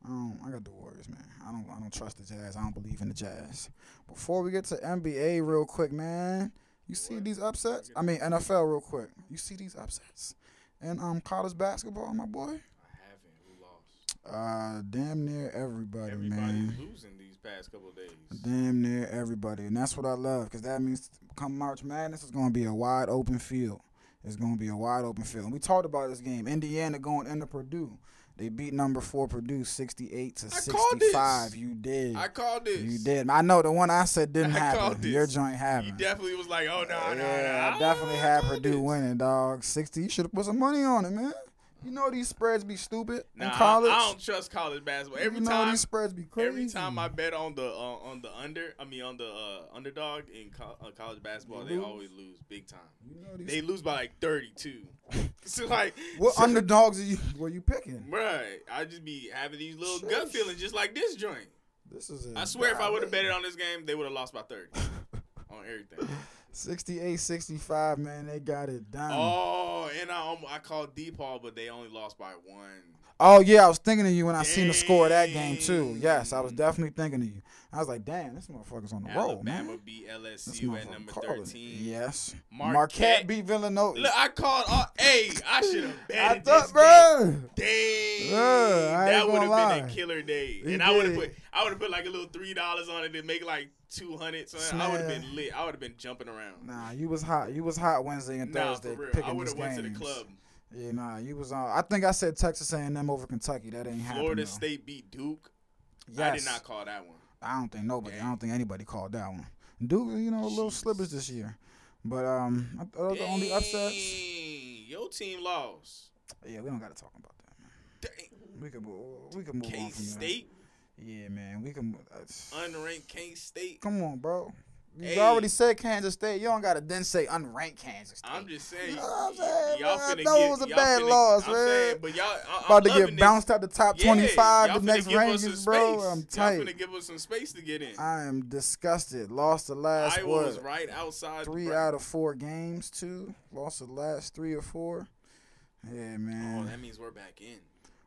Um, I got the Warriors, man. I don't, I don't trust the Jazz. I don't believe in the Jazz. Before we get to NBA, real quick, man. You see these upsets? I mean NFL, real quick. You see these upsets? And um, college basketball, my boy. I haven't. Who lost? Uh, damn near everybody, Everybody's man. losing these past couple of days. Damn near everybody, and that's what I love, because that means come March Madness, it's gonna be a wide open field. It's gonna be a wide open field. And we talked about this game. Indiana going into Purdue. They beat number four Purdue sixty-eight to I called this. sixty-five. You did. I called this. You did. I know the one I said didn't I happen. this. Your joint happened. definitely was like, oh, no, no, no. yeah, I definitely had Purdue this. winning, dog. Sixty. You should have put some money on it, man. You know these spreads be stupid Nah, in college. I, don't trust college basketball. Every you know time, these spreads be crazy. every time I bet on the uh, on the under, I mean on the uh, underdog in co- uh, college basketball, they always lose big time. You know these They lose by like thirty two. so like, What so- underdogs are you were you picking? Right, I just be having these little gut feelings, just like this joint. This is. I swear, if I would have betted on this game, they would have lost by 30 on everything. 68 65, man, they got it done. Oh, and I I called DePaul, but they only lost by one. Oh yeah, I was thinking of you when I seen the score of that game too. Yes, I was definitely thinking of you. I was like, damn, this motherfucker's on the roll, Alabama man. beat This LSU at number calling 13. Yes. Marquette- Marquette, beat Villanova. Look, I called. All, hey, I should have I thought, this bro. game. Dang, that would have been a killer day. He and I would have put, I would have put like a little three dollars on it and make like two hundred. So I would have been lit. I would have been jumping around. Nah, you was hot. You was hot Wednesday and Nah, Thursday picking I would have went to the games. club. Yeah, nah, you was on. I think I said Texas A&M over Kentucky. That ain't happening. Florida though. State beat Duke. Yes. I did not call that one. I don't think nobody. I don't think anybody called that one. Duke, you know, a little Jeez. slippers this year. But um, the only upsets. Dang, Your team lost. Yeah, we don't got to talk about that, man. Dang. We can move. We can move K on from that. State, Yeah, man. We can. Uh, unranked K State. come on, bro. You Hey. already said Kansas State. You don't gotta then say unranked Kansas State. I'm just saying, You know I'm saying, y'all man? I finna it was a y'all bad finna- loss, I'm man. saying, but y'all I- I'm about to get this. bounced out the top Yeah, 25 y'all the next give us some rankings, bro. I'm Y'all tight. finna give us some space to get in. I am disgusted. Lost the last Iowa what? was right outside. Three out of four games, too. Lost the last three or four. Yeah, Oh, man. that means we're back in.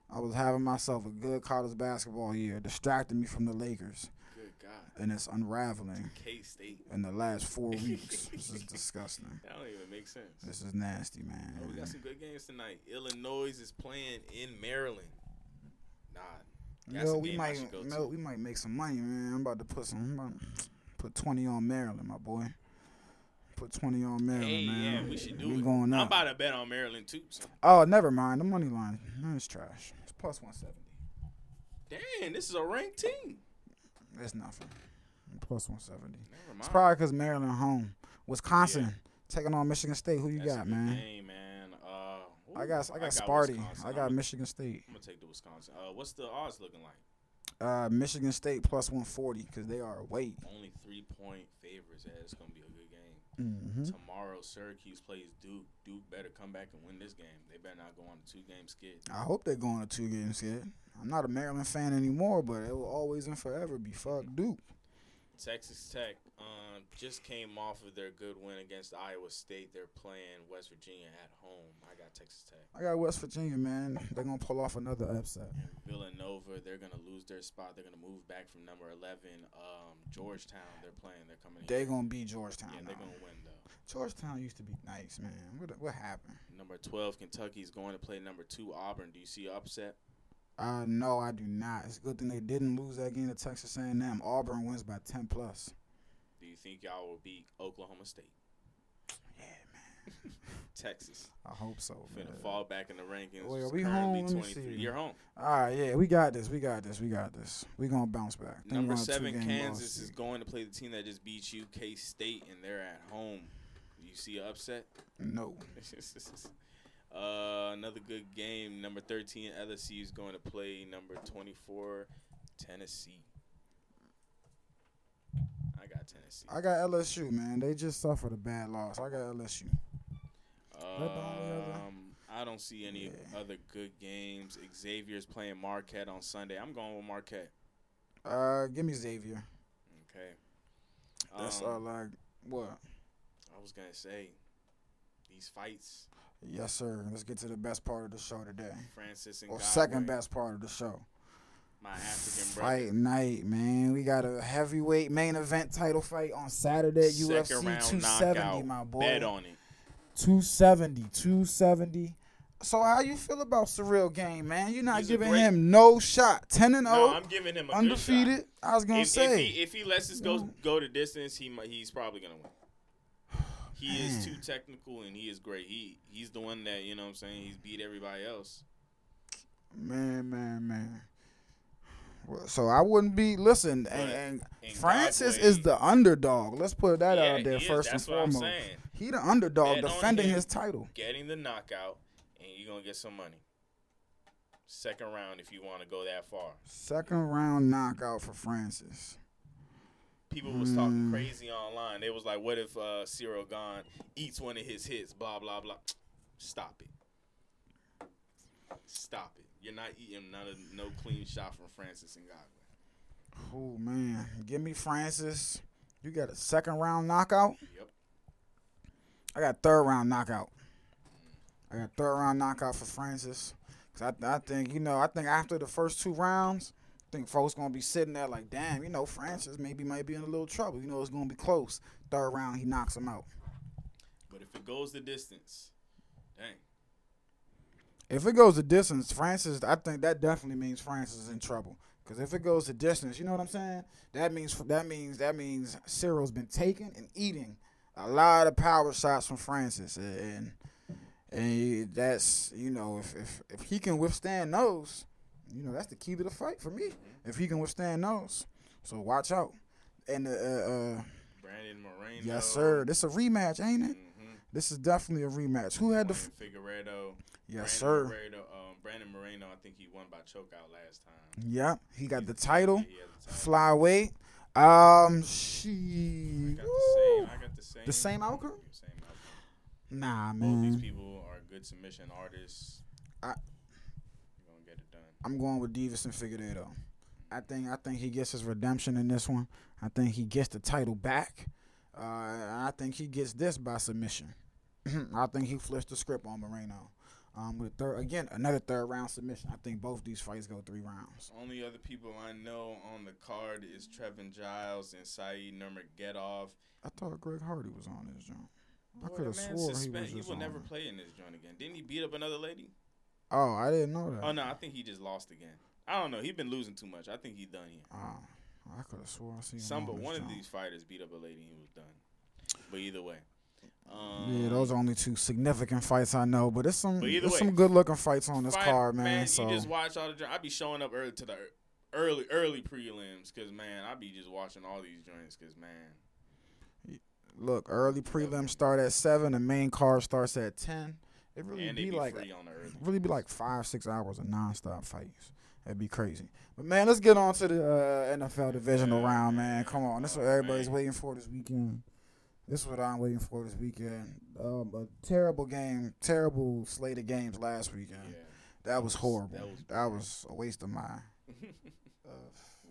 I was having myself a good college basketball year, distracting me from the Lakers, Good God. and it's unraveling K State. in the last four weeks. this is disgusting. That don't even make sense. This is nasty, man. Oh, we got some good games tonight. Illinois is playing in Maryland. Nah. Yo, we might. Mel, we might make some money, man. I'm about to put some, to put twenty on Maryland, my boy. Put twenty on Maryland, Hey, man. yeah, we should do we it. going I'm about to bet on Maryland too. So. oh, never mind. The money line, no, it's trash. It's plus one seventy. Damn, this is a ranked team. It's nothing. Plus one seventy. Never mind. It's probably because Maryland home. Wisconsin taking on Michigan State. Who you That's got, man? Game, man. Uh, I ooh, got I got Sparty. Wisconsin. I I'm got gonna- Michigan State. I'm gonna take the Wisconsin. Uh, what's the odds looking like? Uh, Michigan State plus one forty because they are away. Only three point favorites. Yeah, it's gonna be a good game. Mm-hmm. Tomorrow, Syracuse plays Duke. Duke better come back and win this game. They better not go on a two game skid. I hope they go on a two game skid. I'm not a Maryland fan anymore, but it will always and forever be fuck Duke. Texas Tech um, just came off of their good win against Iowa State. They're playing West Virginia at home. I got Texas Tech. I got West Virginia, man. They're gonna pull off another upset. Villanova, they're gonna lose their spot. They're gonna move back from number eleven. Um, Georgetown, they're playing. They're coming. They in. gonna beat Georgetown. yeah, they're gonna win though. Georgetown used to be nice, man. What what happened? Number twelve, Kentucky is going to play number two Auburn. Do you see upset? Uh, no, I do not. It's a good thing they didn't lose that game to Texas A&M. Auburn wins by ten plus. Do you think y'all will beat Oklahoma State? Yeah, man. Texas I hope so. Man. finna fall back in the rankings. Wait, are we home? Let me see. You're home. All right, yeah, we got this. We got this. We got this. We gonna bounce back. Think Number seven, Kansas is going to play the team that just beat you, K State, and they're at home. You see an upset? No. uh, another good game. Number 13, LSU is going to play number 24, Tennessee. I got Tennessee. I got LSU, man. They just suffered a bad loss. I got LSU. that the only other? Um, I don't see any Yeah. other good games. Xavier's playing Marquette on Sunday. I'm going with Marquette. Uh, give me Xavier. Okay. That's Um, uh like what? I was gonna say these fights, Yes, sir. Let's get to the best part of the show today, Francis and or Godwin, second best part of the show. my African brother. Fight night, man. We got a heavyweight main event title fight on Saturday. Second UFC round 270, knockout. my boy. Bet on it. 270, 270. So how you feel about Ciryl Gane, man? You're not He's giving great- him no shot. 10 and 0, No, I'm giving him a Good undefeated. I was gonna If, say. if he if he lets us go go to distance, he might, he's probably gonna win. He is too technical and he is great. He he's the one that you know what I'm saying. He's beat everybody else. Man, man, man. Well, So I wouldn't be listen, and, But and in Francis way- is the underdog. Let's put that Yeah, out there first That's and what I'm foremost. saying. He the underdog Bet defending him. his title. Getting the knockout and you're gonna get some money. Second round if you want to go that far. Second round knockout for Francis. People was talking Mm. crazy online. They was like, "What if uh, Ciryl Gane eats one of his hits?" Blah blah blah. Stop it. Stop it. You're not eating none of no clean shot from Francis and Godwin. Oh man, give me Francis. You got a second round knockout. Yep. I got third round knockout. I got third round knockout for Francis. Cause I, I think you know I think after the first two rounds, think folks gonna be sitting there like, damn, you know Francis maybe might be in a little trouble. You know it's gonna be close. Third round he knocks him out. But if it goes the distance, dang. If it goes the distance, Francis, I think that definitely means Francis is in trouble. Cause if it goes the distance, you know what I'm saying? That means that means that means Ciryl's been taking and eating a lot of power shots from Francis, and and that's you know if if if he can withstand those, you know that's the key to the fight for me. If he can withstand those, so watch out. And uh, uh Brandon Moreno. yes sir, this is a rematch, ain't it? Mm-hmm. This is definitely a rematch. Who had the? F- Figueiredo. yes Brandon sir. Moreno, um, Brandon Moreno, I think he won by chokeout last time. Yep, he got the title. Yeah, he the title. flyweight. Um, I she got the same. I got the same. The same outcome? Same outcome. nah, man. Both these people are good submission artists. I- You're gonna get it done. I'm going with Deiveson Figueiredo. I think I think he gets his redemption in this one. I think he gets the title back. Uh, I think he gets this by submission. I think he flips the script on Moreno. Um, with third again another third round submission. I think both these fights go three rounds. Only other people I know on the card is Trevin Giles and Said Nurmagomedov. I thought Greg Hardy was on this joint. I coulda that man swore he was He will never it. play in this joint again. Didn't he beat up another lady? Oh, I didn't know that. Oh no, I think he just lost again. I don't know. He's been losing too much. I think he's done here. Oh, I could have swore I seen Some, but one of these fighters beat up a lady and he was done. But either way, um, Yeah, those are only two significant fights I know, but there's some But way, some good looking fights on this fight- card, man. so you just watch all the. I be showing up early to the early early prelims because man, I be just watching all these joints because man, look, early prelims start at seven, the main card starts at ten. It really be, be like free on early. really be like five six hours of nonstop fights. That'd be crazy. But man, let's get on to the uh, NFL divisional Yeah, round, man. Come on, this is what everybody's man. waiting for this weekend. This is what I'm waiting for this weekend. Um, a terrible game, terrible slate of games last weekend. Yeah, That was horrible. that was That was a waste of my. Uh,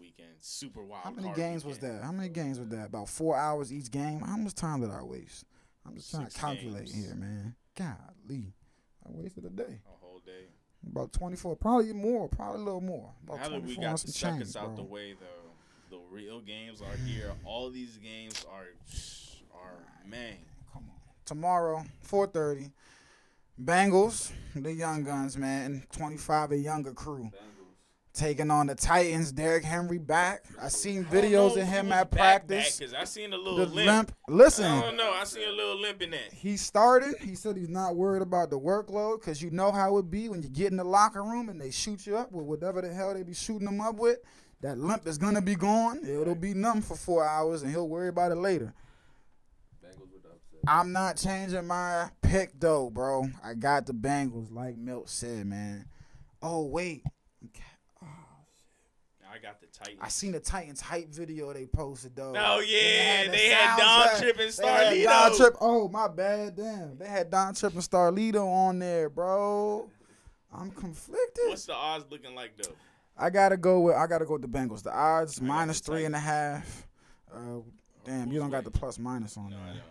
weekend super wild. How many games was that? How many games was that? About four hours each game. How much time did I waste? I'm just trying Six to calculate games. here, man. Golly, I wasted a day. A whole day. About 24, probably more, probably a little more. About that 24 we got some the suckers change, out the bro. way, though, the real games are here. All these games are are man. Come on. Tomorrow, 4:30. Bengals, the young guns, man, 25 and younger crew, taking on the Titans. Derrick Henry back. I seen videos of him at practice. because I seen a little The limp. limp. Listen, I don't know. I seen a little limp in that. he started. He said he's not worried about the workload because you know how it be when you get in the locker room and they shoot you up with whatever the hell they be shooting them up with. That limp is gonna be gone. It'll be numb for four hours, and he'll worry about it later. Bengals with the. I'm not changing my pick though, bro. I got the Bengals, like Milt said, man. Oh wait, I got the Titans. I seen the Titans hype video they posted though. Oh, yeah, the they had Don track. Tripp and They had Starlito. Don Trip. Oh my bad, damn. They had Don Trip and Starlito on there, bro. I'm conflicted. What's the odds looking like though? I gotta go with I gotta go with the Bengals. The odds I minus the three and a half. Uh, damn, you don't got the plus minus on No, there.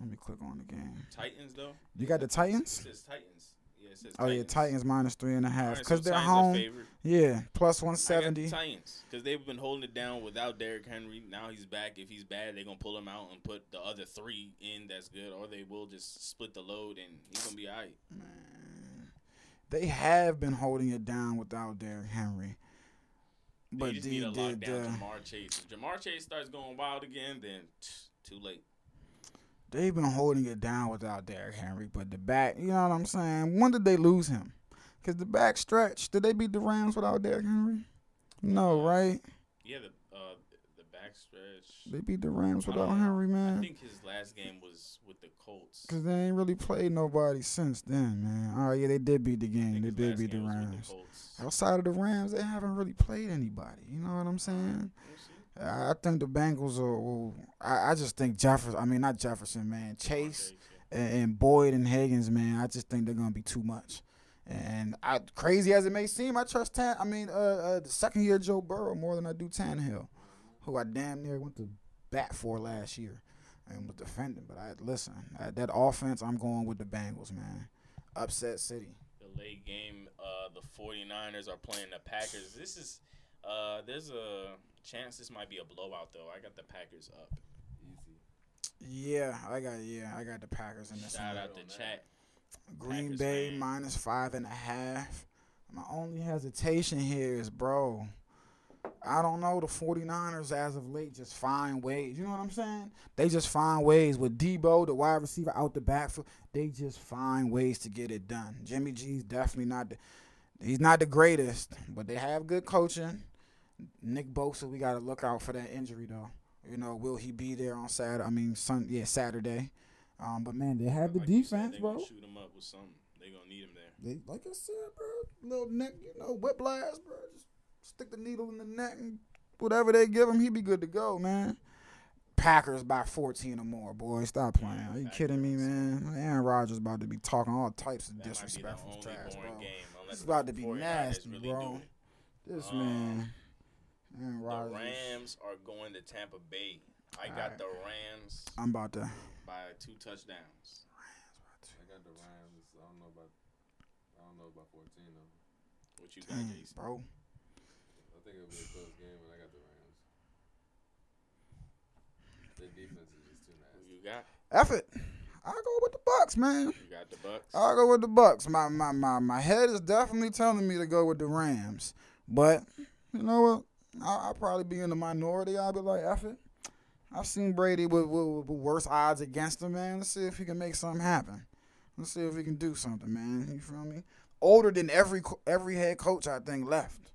Let me click on the game. Titans though. You got the It Titans? says Titans. Yeah, it says Oh yeah, Titans minus three and a half because so they're home. Favored. Yeah, plus one I got the seventy. Titans because they've been holding it down without Derrick Henry. Now he's back. If he's bad, they're gonna pull him out and put the other three in. That's good, or they will just split the load and he's gonna be alright. They have been holding it down without Derrick Henry. They But just the, need to lock down the, Ja'Marr Chase. If Ja'Marr Chase starts going wild again, then too late. they've been holding it down without Derrick Henry. But the back, you know what I'm saying? When did they lose him? Because the back stretch, did they beat the Rams without Derrick Henry? No, right? Yeah, the uh, the backstretch. They beat the Rams without. Henry, I man. think his last game was with the Colts. Because they ain't really played nobody since then, man. All right, yeah, they did beat the game. They did beat the game was with Rams. Colts. Outside of the Rams, they haven't really played anybody. You know what I'm saying? I I think the Bengals are. I, I just think Jefferson. I mean, not Jefferson, man. Chase and, and Boyd and Higgins, man. I just think they're gonna be too much. And I, crazy as it may seem, I trust Tan. I mean, uh, uh, the second year Joe Burrow more than I do Tannehill, who I damn near went to bat for last year and was defending. But I listen, uh, that offense, I'm going with the Bengals, man. Upset City. The late game, uh, the 49ers are playing the Packers. This is, uh, there's a chance this might be a blowout though. I got the Packers up. Easy. Yeah, I got yeah, I got the Packers in this Shout out to chat. Green Packers Bay fan. minus five and a half. My only hesitation here is, bro, I don't know. The 49ers, as of late, just find ways. You know what I'm saying? They just find ways with Deebo, the wide receiver, out the backfield. They just find ways to get it done. Jimmy G's definitely not the. He's not the greatest, but they have good coaching. Nick Bosa, we got to look out for that injury though. You know, will he be there on Saturday? I mean, Sun, yeah, Saturday. Um, but man, they have the Like said, defense, they bro. Gonna shoot him up with something. They gonna need him there. They, like I said, bro, little neck, you know, whiplash, bro. Just stick the needle in the neck and whatever they give him, he be good to go, man. Packers by 14 or more, boy. Stop playing. Are you kidding me, man? Aaron Rodgers about to be talking all types of That might be the disrespectful trash, bro. game. This about to be nasty, really bro. This Um, man, Aaron The Rams are going to Tampa Bay. I got Alright. the Rams I'm about to. by two touchdowns. I got the Rams. I don't know about. I don't know about 14 though. What you got, Jason? bro. I think it'll be a close game, but I got the Rams. Their defense is just too Who you got? F it. I go with the Bucks, man. You got the Bucks. I'll go with the Bucks. My my my my head is definitely telling me to go with the Rams, but you know what? I'll, I'll probably be in the minority. I'll be like, F it. I've seen Brady with, with, with worse odds against him, man. Let's see if he can make something happen. Let's see if he can do something, man. You feel me? Older than every every head coach I think left.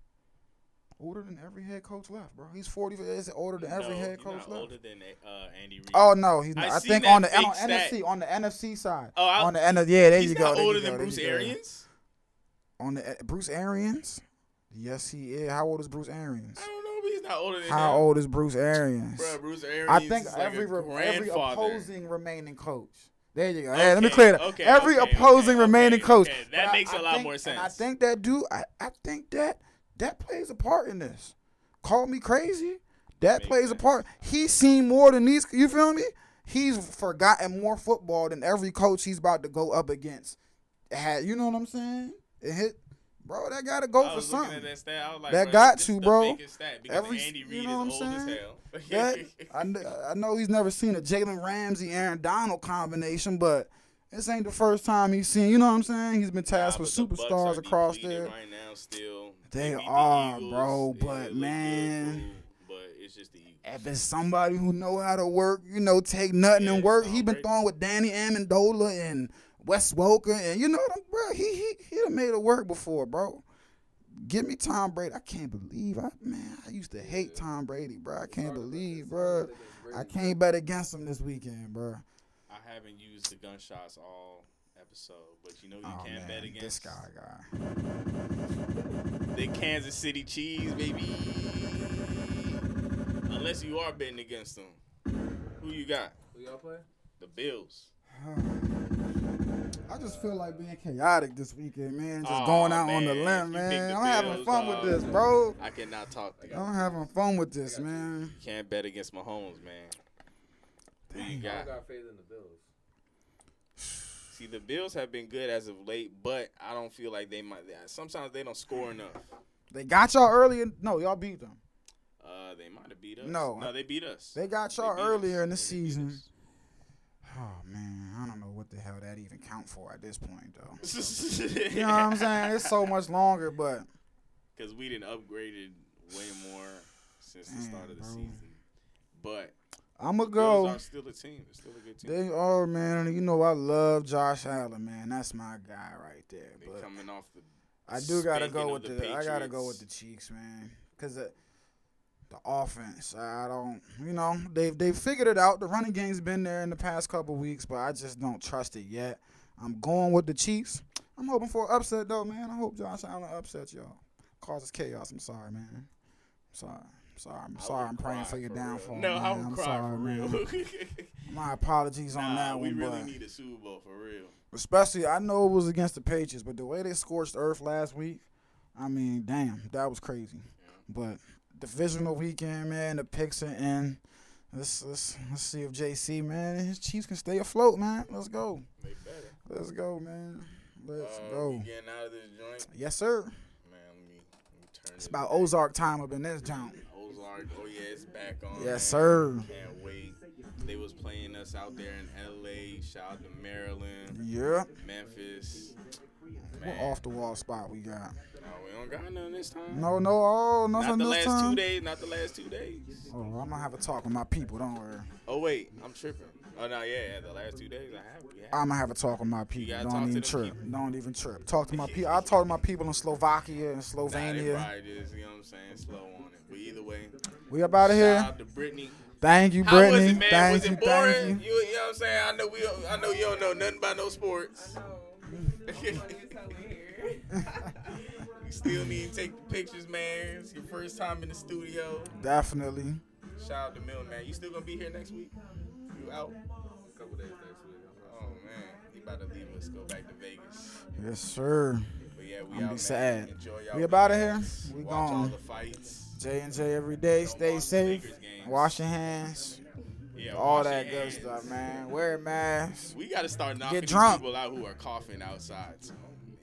Older than every head coach left, bro. He's forty. Is it older than every no, head he's coach not left? older than uh, Andy Reid. Oh no, he's not. I I, think on the on. NFC on the NFC side. Oh, I- on the N yeah, there you go. there older you go, than Bruce. Arians. On the Bruce Arians? Yes, he is. How old is Bruce Arians? I don't he's not older than How him. old is Bruce Arians? Bro, Bruce Arians. I think is like every every opposing remaining coach. There you go. Hey, let me clear that. okay, every okay, opposing okay, remaining okay, coach. okay. But That I- makes I a lot think- more And I think that dude. I, I think that that plays a part in this. Call me crazy. That Makes plays a part. He's seen more than these. You feel me? He's forgotten more football than every coach he's about to go up against. Had you know what I'm saying? It hit, bro. That got to go for something. at that stat. Was like, That bro, got to, the bro. Every- Andy you Reid know what is I'm old as saying? hell. That I, I know he's never seen a Jalen Ramsey Aaron Donald combination, but this ain't the first time he's seen. You know what I'm saying? He's been tasked Nah, with the superstars across there. Right now, still They the are, Eagles. bro, but good, man. but it's just the Eagles. If it's somebody who know how to work, you know, take nothing Yeah, and work. He been throwing with Danny Amendola and Wes Welker, and you know what I'm, bro. He he he done made it work before, bro. Give me Tom Brady. I can't believe I man. I used to hate Tom Brady, bro. I can't believe, bro. I can't bet against him this weekend, bro. I haven't used the gunshots all episode, but you know you Oh can't bet man, against this guy, guy. the Kansas City Chiefs, baby. Unless you are betting against them. Who you got? Who y'all play? The Bills. Oh, I just feel like being chaotic this weekend, man. Just Aw, going out on the limb, man. the I'm having Bills, fun with this, bro. I cannot talk to you. I'm having fun with this, man. You can't bet against Mahomes, man. Who you got? I got? got faith in the Bills. See, the Bills have been good as of late, but I don't feel like they might. Sometimes they don't score enough. They got y'all earlier. No, y'all beat them. Uh, they might have beat us. No. no, they beat us. They got y'all beat us. earlier in the They beat season. Oh man, I don't know what the hell that even count for at this point, though. you You know what I'm saying? It's so much longer, but Because we didn't upgraded way more since the start of the bro. season. But I'm gonna Bills go. are still a team. They're still a good team. They are man. You know I love Josh Allen, man. That's my guy right there. They But coming off the. I do gotta go with the. I gotta go with the Chiefs, man. Cause the, the offense, I don't. You know, they they figured it out. The running game's been there in the past couple weeks, but I just don't trust it yet. I'm going with the Chiefs. I'm hoping for an upset though, man. I hope Josh Allen upsets y'all, causes chaos. I'm sorry, man. I'm sorry. Sorry, I'm sorry. I'm praying for your for downfall. No, man. I would I'm cry sorry, for man. real. My apologies on nah, that we one, really but need a Super Bowl for real. especially I know it was against the Patriots, but the way they scorched Earth last week, I mean, damn, that was crazy. But divisional weekend, man, the picks are in. Let's let's let's see if JC man and his Chiefs can stay afloat, man. Let's go. They better. Let's go, man. Let's Uh, go. Getting out of this joint, Yes, sir. man. Let me, let me turn. It's about back. Ozark time up in this joint. Ozark. Oh yeah, it's back on. Yes, man. sir. Can't wait. They was playing us out there in L.A. Shout out to Maryland, Yeah. Memphis. What off the wall spot we got? No, we don't got none this time. No, no, oh, nothing not nothing the this last time. two days. Not the last two days. Oh, I'm gonna have a talk with my people. Don't worry. Oh wait, I'm tripping. Oh no, yeah, yeah, the last two days I have. We have. I'm gonna have a talk with my people. gotta Don't to even trip. people. Don't even trip. Talk to my people. I talk to my people in Slovakia and Slovenia. probably just, you know what I'm saying, slow on it. But either way, We up out of shout here. out to Brittany. Thank you, How was Brittany. it, man? Thank was you, it boring? thank You, you know what I'm saying? I know we, I know you don't know nothing about no sports. you still need to take the pictures, man. It's your first time in the studio. Definitely. Shout out to Mill, man. You still gonna be here next week? You out? A couple days next week. Oh man, he about to leave us, go back to Vegas. Yes, sir. But yeah, we I'ma out. be man. sad. Enjoy y'all We about outta weekends. here? We Watch all gone. the fights. J and J every day. Don't Stay safe. Wash your hands. Yeah, All that good hands. stuff, man. Wear a mask. We got to start knocking these drunk. people out who are coughing outside so,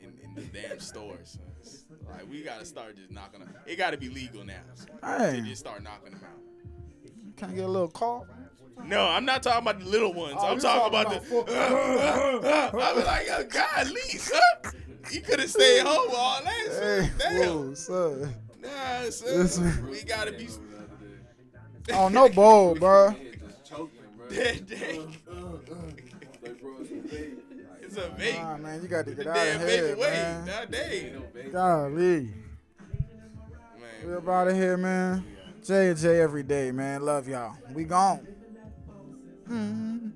in, in the damn stores. It's Like we got to start just knocking them. It got to be legal now. So Hey. to just start knocking them out. Can I get a little cough? No, I'm not talking about the little ones. Oh, I'm talking talking about, the. about I was like, oh, God, Lisa, you could have stayed home all that. Hey, shit. Damn. whoa, son. Nah, son, Listen. we gotta be. the other day. Oh, no bowl, bro. Man, just choking, bro. it's a vape. Like, It's a vape. Nah, man, you got to get out of here, man. That day, ain't no vape. Golly. We man. up out of here, man. J and J every day, man. Love y'all. We gone. Mhm.